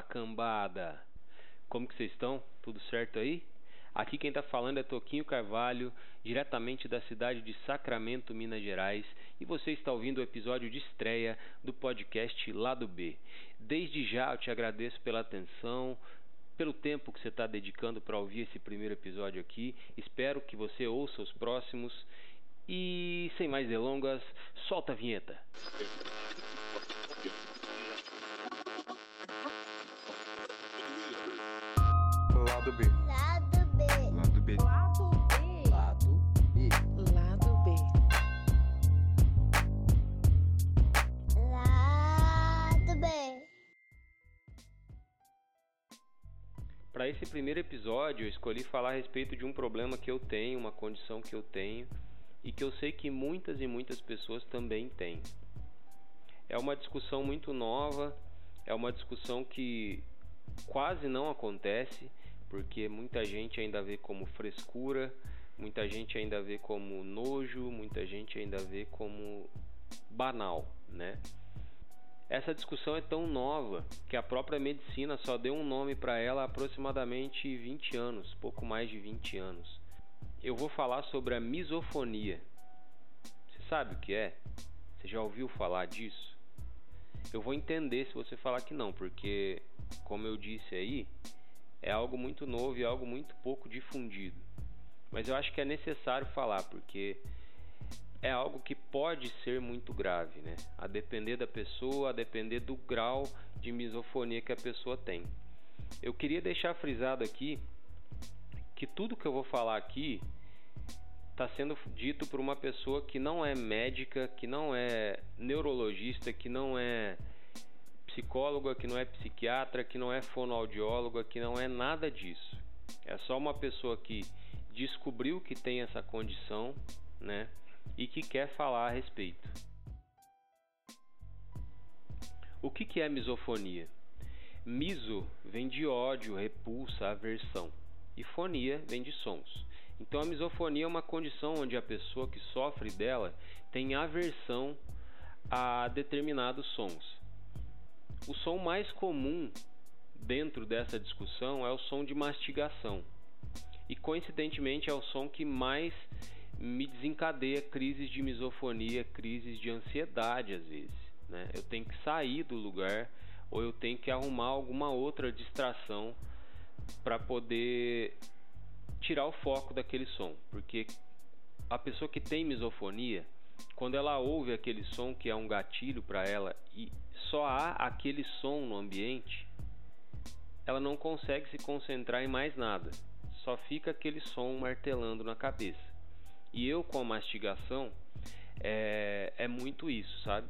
Fala cambada! Como que vocês estão? Tudo certo aí? Aqui quem está falando é Toquinho Carvalho, diretamente da cidade de Sacramento, Minas Gerais, e você está ouvindo o episódio de estreia do podcast Lado B. Desde já eu te agradeço pela atenção, pelo tempo que você está dedicando para ouvir esse primeiro episódio aqui. Espero que você ouça os próximos. E sem mais delongas, solta a vinheta. Lado B. Lado B. Lado B. Lado B. Lado B. Lado B. Lado B. Para esse primeiro episódio, eu escolhi falar a respeito de um problema que eu tenho, uma condição que eu tenho e que eu sei que muitas e muitas pessoas também têm. É uma discussão muito nova, é uma discussão que quase não acontece, porque muita gente ainda vê como frescura, muita gente ainda vê como nojo, muita gente ainda vê como banal, né? Essa discussão é tão nova que a própria medicina só deu um nome para ela há aproximadamente 20 anos, pouco mais de 20 anos. Eu vou falar sobre a misofonia. Você sabe o que é? Você já ouviu falar disso? Eu vou entender se você falar que não, porque, como eu disse aí, é algo muito novo e algo muito pouco difundido. Mas eu acho que é necessário falar, porque é algo que pode ser muito grave, né? A depender da pessoa, a depender do grau de misofonia que a pessoa tem. Eu queria deixar frisado aqui que tudo que eu vou falar aqui está sendo dito por uma pessoa que não é médica, que não é neurologista, que não é psicóloga, que não é psiquiatra, que não é fonoaudióloga, que não é nada disso. É só uma pessoa que descobriu que tem essa condição, né? E que quer falar a respeito. O que, que é misofonia? Miso vem de ódio, repulsa, aversão. E fonia vem de sons. Então a misofonia é uma condição onde a pessoa que sofre dela tem aversão a determinados sons. O som mais comum dentro dessa discussão é o som de mastigação. E coincidentemente é o som que mais me desencadeia crises de misofonia, crises de ansiedade às vezes. Né? Eu tenho que sair do lugar ou eu tenho que arrumar alguma outra distração para poder tirar o foco daquele som, porque a pessoa que tem misofonia, quando ela ouve aquele som que é um gatilho para ela e só há aquele som no ambiente, ela não consegue se concentrar em mais nada. Só fica aquele som martelando na cabeça. E eu com a mastigação é, é muito isso, sabe?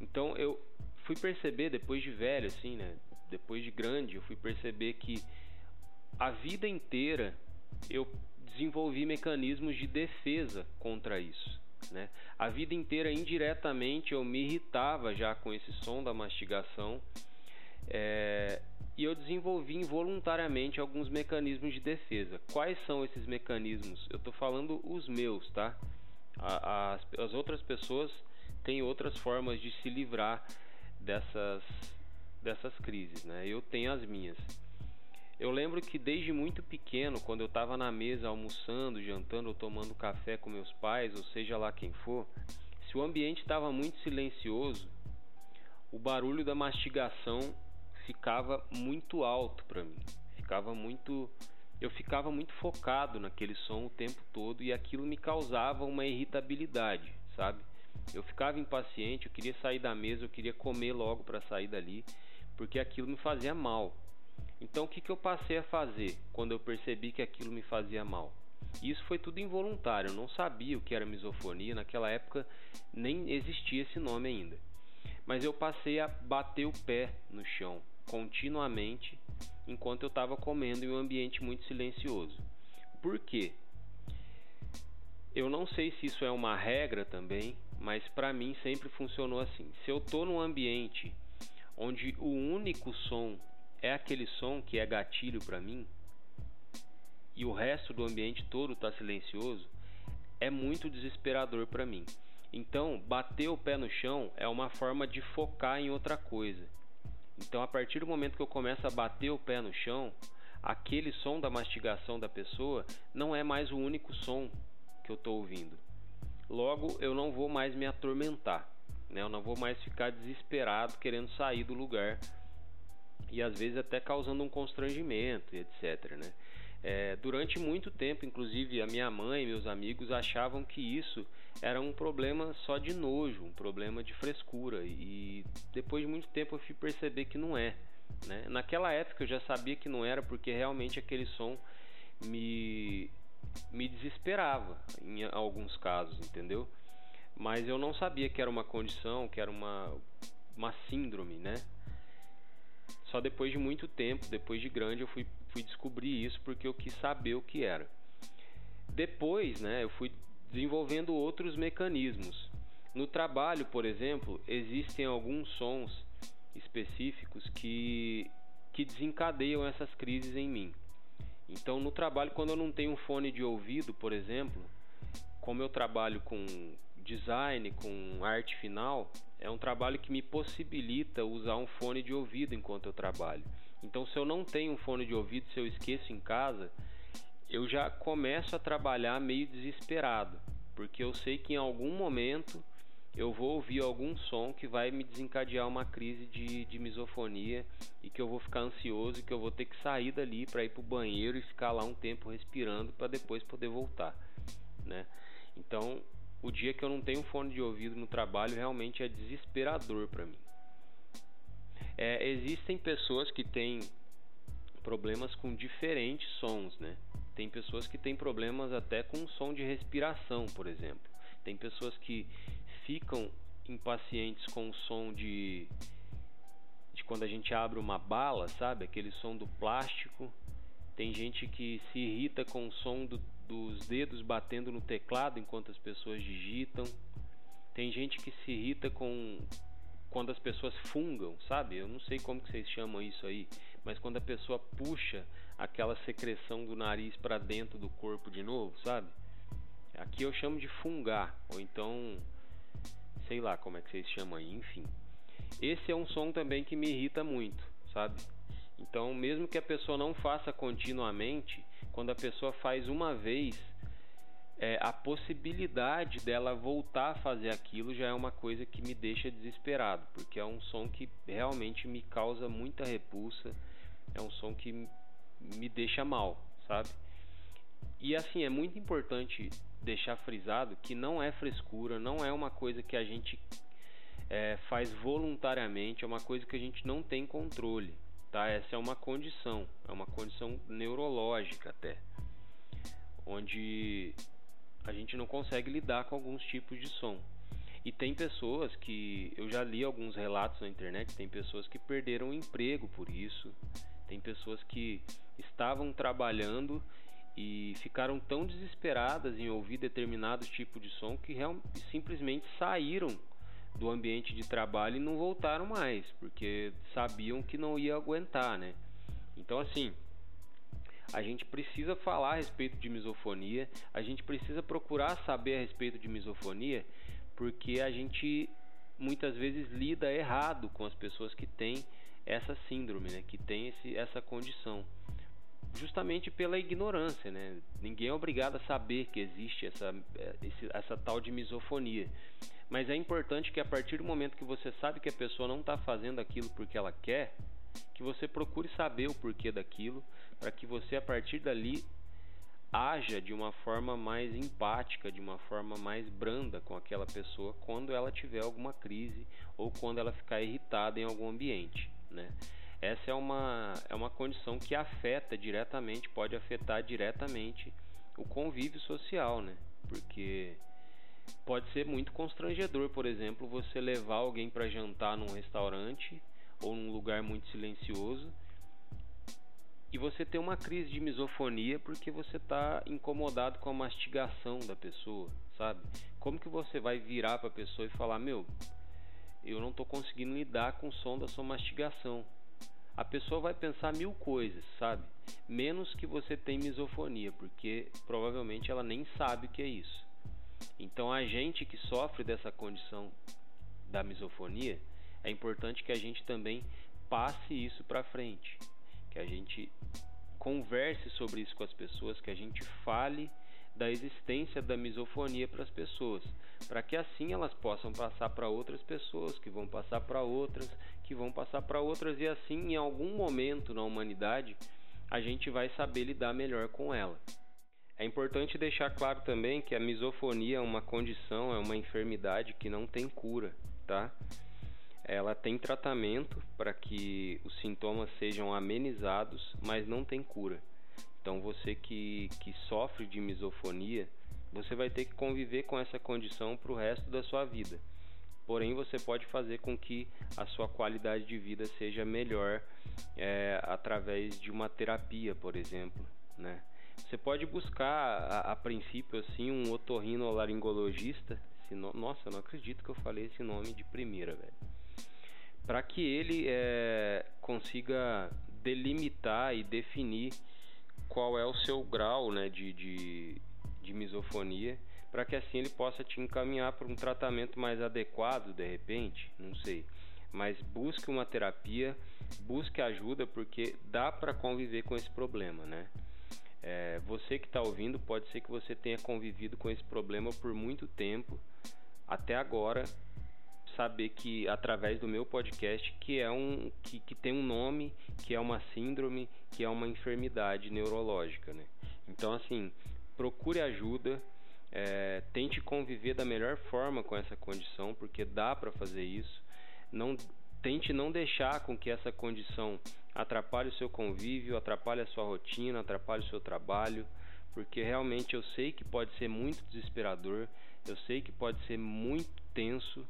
Então eu fui perceber depois de velho, assim, né? Depois de grande, eu fui perceber que a vida inteira eu desenvolvi mecanismos de defesa contra isso. Né? A vida inteira, indiretamente, eu me irritava já com esse som da mastigação é, e eu desenvolvi involuntariamente alguns mecanismos de defesa. Quais são esses mecanismos? Eu estou falando os meus, tá? as, as outras pessoas têm outras formas de se livrar dessas, dessas crises, né? Eu tenho as minhas. Eu lembro que desde muito pequeno, quando eu estava na mesa almoçando, jantando ou tomando café com meus pais, ou seja lá quem for, se o ambiente estava muito silencioso, o barulho da mastigação ficava muito alto para mim. Ficava muito eu ficava muito focado naquele som o tempo todo e aquilo me causava uma irritabilidade, sabe? Eu ficava impaciente, eu queria sair da mesa, eu queria comer logo para sair dali, porque aquilo me fazia mal. Então o que, que eu passei a fazer quando eu percebi que aquilo me fazia mal? Isso foi tudo involuntário, eu não sabia o que era misofonia, naquela época nem existia esse nome ainda. Mas eu passei a bater o pé no chão continuamente enquanto eu estava comendo em um ambiente muito silencioso. Por quê? Eu não sei se isso é uma regra também, mas para mim sempre funcionou assim. Se eu estou num ambiente onde o único som é aquele som que é gatilho para mim e o resto do ambiente todo está silencioso, é muito desesperador para mim. Então, bater o pé no chão é uma forma de focar em outra coisa. Então, a partir do momento que eu começo a bater o pé no chão, aquele som da mastigação da pessoa não é mais o único som que eu estou ouvindo. Logo, eu não vou mais me atormentar, né? Eu não vou mais ficar desesperado querendo sair do lugar e às vezes até causando um constrangimento, etc. Né? É, durante muito tempo, inclusive, a minha mãe e meus amigos achavam que isso era um problema só de nojo, um problema de frescura. E depois de muito tempo eu fui perceber que não é. Né? Naquela época eu já sabia que não era porque realmente aquele som me, me desesperava em alguns casos, entendeu? Mas eu não sabia que era uma condição, que era uma, uma síndrome, né? Só depois de muito tempo, depois de grande, eu fui, fui descobrir isso porque eu quis saber o que era. Depois, né, eu fui desenvolvendo outros mecanismos. No trabalho, por exemplo, existem alguns sons específicos que, que desencadeiam essas crises em mim. Então, no trabalho, quando eu não tenho um fone de ouvido, por exemplo, como eu trabalho com design, com arte final, é um trabalho que me possibilita usar um fone de ouvido enquanto eu trabalho. Então, se eu não tenho um fone de ouvido, se eu esqueço em casa, eu já começo a trabalhar meio desesperado, porque eu sei que em algum momento eu vou ouvir algum som que vai me desencadear uma crise de, de misofonia e que eu vou ficar ansioso e que eu vou ter que sair dali para ir para o banheiro e ficar lá um tempo respirando para depois poder voltar, né? Então, o dia que eu não tenho fone de ouvido no trabalho realmente é desesperador para mim. É, existem pessoas que têm problemas com diferentes sons, né? Tem pessoas que têm problemas até com som de respiração, por exemplo. Tem pessoas que ficam impacientes com o som de de quando a gente abre uma bala, sabe? Aquele som do plástico. Tem gente que se irrita com o som do, dos dedos batendo no teclado enquanto as pessoas digitam. Tem gente que se irrita com quando as pessoas fungam, sabe? Eu não sei como que vocês chamam isso aí, mas quando a pessoa puxa aquela secreção do nariz para dentro do corpo de novo, sabe? Aqui eu chamo de fungar, ou então sei lá como é que vocês chamam aí, enfim. Esse é um som também que me irrita muito, sabe? Então, mesmo que a pessoa não faça continuamente, quando a pessoa faz uma vez, é, a possibilidade dela voltar a fazer aquilo já é uma coisa que me deixa desesperado, porque é um som que realmente me causa muita repulsa, é um som que me deixa mal, sabe? E assim, é muito importante deixar frisado que não é frescura, não é uma coisa que a gente é, faz voluntariamente, é uma coisa que a gente não tem controle tá? Essa é uma condição, é uma condição neurológica até, onde a gente não consegue lidar com alguns tipos de som. E tem pessoas que eu já li alguns relatos na internet, tem pessoas que perderam o emprego por isso, tem pessoas que estavam trabalhando e ficaram tão desesperadas em ouvir determinado tipo de som que simplesmente saíram do ambiente de trabalho e não voltaram mais, porque sabiam que não ia aguentar, né? Então assim, a gente precisa falar a respeito de misofonia, a gente precisa procurar saber a respeito de misofonia, porque a gente muitas vezes lida errado com as pessoas que têm essa síndrome, né? Que tem esse, essa condição. Justamente pela ignorância, né? Ninguém é obrigado a saber que existe essa, eh, essa tal de misofonia. Mas é importante que a partir do momento que você sabe que a pessoa não está fazendo aquilo porque ela quer, que você procure saber o porquê daquilo, para que você a partir dali haja de uma forma mais empática, de uma forma mais branda com aquela pessoa quando ela tiver alguma crise ou quando ela ficar irritada em algum ambiente, né? Essa é uma, é uma condição que afeta diretamente, pode afetar diretamente o convívio social, né? Porque pode ser muito constrangedor, por exemplo, você levar alguém para jantar num restaurante ou num lugar muito silencioso e você ter uma crise de misofonia porque você está incomodado com a mastigação da pessoa, sabe? Como que você vai virar para a pessoa e falar: "Meu, eu não estou conseguindo lidar com o som da sua mastigação"? A pessoa vai pensar mil coisas, sabe? Menos que você tem misofonia, porque provavelmente ela nem sabe o que é isso. Então, a gente que sofre dessa condição da misofonia, é importante que a gente também passe isso para frente, que a gente converse sobre isso com as pessoas, que a gente fale da existência da misofonia para as pessoas, para que assim elas possam passar para outras pessoas, que vão passar para outras, que vão passar para outras e assim em algum momento na humanidade a gente vai saber lidar melhor com ela. É importante deixar claro também que a misofonia é uma condição, é uma enfermidade que não tem cura, tá? Ela tem tratamento para que os sintomas sejam amenizados, mas não tem cura. Então você que, que sofre de misofonia, você vai ter que conviver com essa condição para o resto da sua vida. Porém, você pode fazer com que a sua qualidade de vida seja melhor é, através de uma terapia, por exemplo, né? Você pode buscar a, a princípio assim um otorrinolaringologista. No... Nossa, eu não acredito que eu falei esse nome de primeira, velho. Para que ele é, consiga delimitar e definir qual é o seu grau né, de, de, de misofonia, para que assim ele possa te encaminhar para um tratamento mais adequado, de repente, não sei. Mas busque uma terapia, busque ajuda, porque dá para conviver com esse problema, né? É, você que está ouvindo, pode ser que você tenha convivido com esse problema por muito tempo, até agora, saber que através do meu podcast que é um que, que tem um nome, que é uma síndrome, que é uma enfermidade neurológica, né? Então assim, procure ajuda, é, tente conviver da melhor forma com essa condição, porque dá para fazer isso. Não tente não deixar com que essa condição atrapalhe o seu convívio, atrapalhe a sua rotina, atrapalhe o seu trabalho, porque realmente eu sei que pode ser muito desesperador, eu sei que pode ser muito tenso,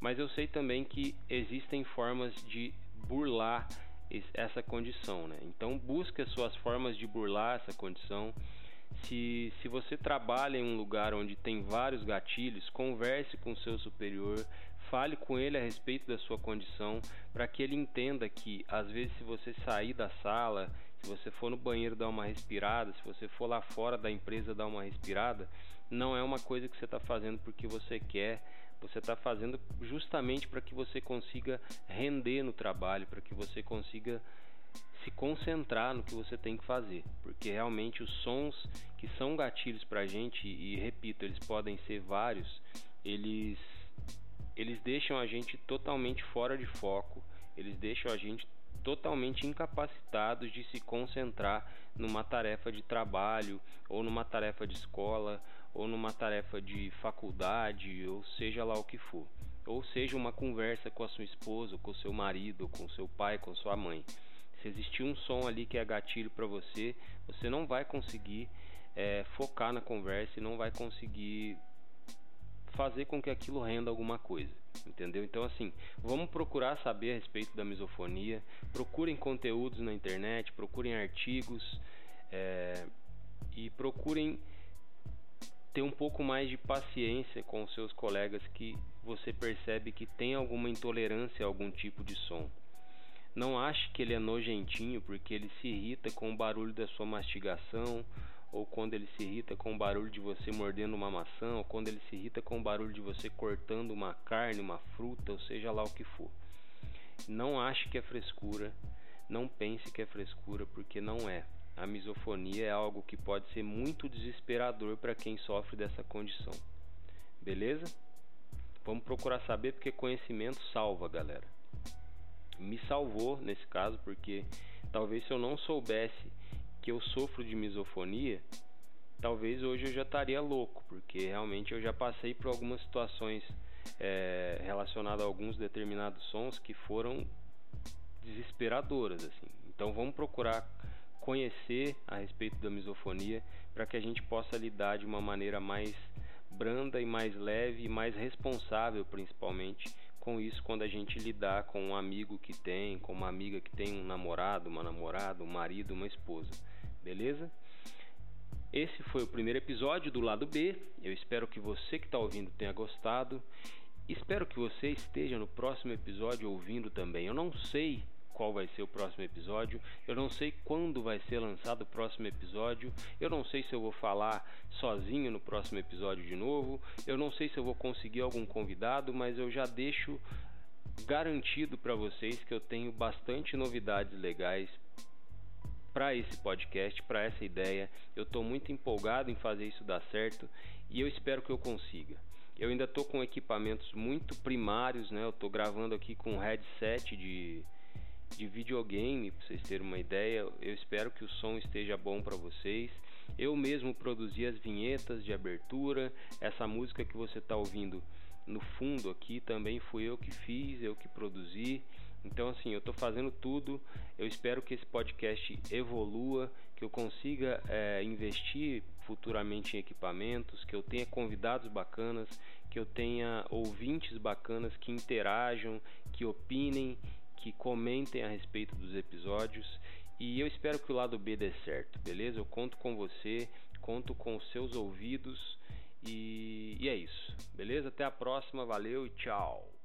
mas eu sei também que existem formas de burlar essa condição, né? Então busque as suas formas de burlar essa condição. Se, se você trabalha em um lugar onde tem vários gatilhos, converse com seu superior, fale com ele a respeito da sua condição, para que ele entenda que às vezes se você sair da sala, se você for no banheiro dar uma respirada, se você for lá fora da empresa dar uma respirada, não é uma coisa que você está fazendo porque você quer, você está fazendo justamente para que você consiga render no trabalho, para que você consiga se concentrar no que você tem que fazer, porque realmente os sons que são gatilhos para a gente e repito, eles podem ser vários, eles eles deixam a gente totalmente fora de foco, eles deixam a gente totalmente incapacitados de se concentrar numa tarefa de trabalho, ou numa tarefa de escola, ou numa tarefa de faculdade, ou seja lá o que for. Ou seja, uma conversa com a sua esposa, com o seu marido, com seu pai, com sua mãe. Se existir um som ali que é gatilho para você, você não vai conseguir é, focar na conversa e não vai conseguir fazer com que aquilo renda alguma coisa, entendeu? Então assim, vamos procurar saber a respeito da misofonia, procurem conteúdos na internet, procurem artigos é, e procurem ter um pouco mais de paciência com os seus colegas que você percebe que tem alguma intolerância a algum tipo de som. Não ache que ele é nojentinho porque ele se irrita com o barulho da sua mastigação ou quando ele se irrita com o barulho de você mordendo uma maçã, ou quando ele se irrita com o barulho de você cortando uma carne, uma fruta, ou seja lá o que for. Não ache que é frescura, não pense que é frescura, porque não é. A misofonia é algo que pode ser muito desesperador para quem sofre dessa condição. Beleza? Vamos procurar saber porque conhecimento salva, galera. Me salvou nesse caso porque talvez se eu não soubesse que eu sofro de misofonia, talvez hoje eu já estaria louco, porque realmente eu já passei por algumas situações é, relacionadas a alguns determinados sons que foram desesperadoras, assim. Então vamos procurar conhecer a respeito da misofonia para que a gente possa lidar de uma maneira mais branda e mais leve e mais responsável, principalmente com isso quando a gente lidar com um amigo que tem, com uma amiga que tem um namorado, uma namorada, um marido, uma esposa beleza? Esse foi o primeiro episódio do lado B. Eu espero que você que está ouvindo tenha gostado. Espero que você esteja no próximo episódio ouvindo também. Eu não sei qual vai ser o próximo episódio, eu não sei quando vai ser lançado o próximo episódio, eu não sei se eu vou falar sozinho no próximo episódio de novo, eu não sei se eu vou conseguir algum convidado, mas eu já deixo garantido para vocês que eu tenho bastante novidades legais para esse podcast, para essa ideia. Eu estou muito empolgado em fazer isso dar certo e eu espero que eu consiga. Eu ainda estou com equipamentos muito primários, né? Eu estou gravando aqui com um headset de, de videogame, para vocês terem uma ideia. Eu espero que o som esteja bom para vocês. Eu mesmo produzi as vinhetas de abertura. Essa música que você está ouvindo no fundo aqui também fui eu que fiz, eu que produzi. Então, assim, eu estou fazendo tudo. Eu espero que esse podcast evolua, que eu consiga é, investir futuramente em equipamentos, que eu tenha convidados bacanas, que eu tenha ouvintes bacanas que interajam, que opinem, que comentem a respeito dos episódios. E eu espero que o lado B dê certo, beleza? Eu conto com você, conto com os seus ouvidos. E, e é isso, beleza? Até a próxima, valeu e tchau!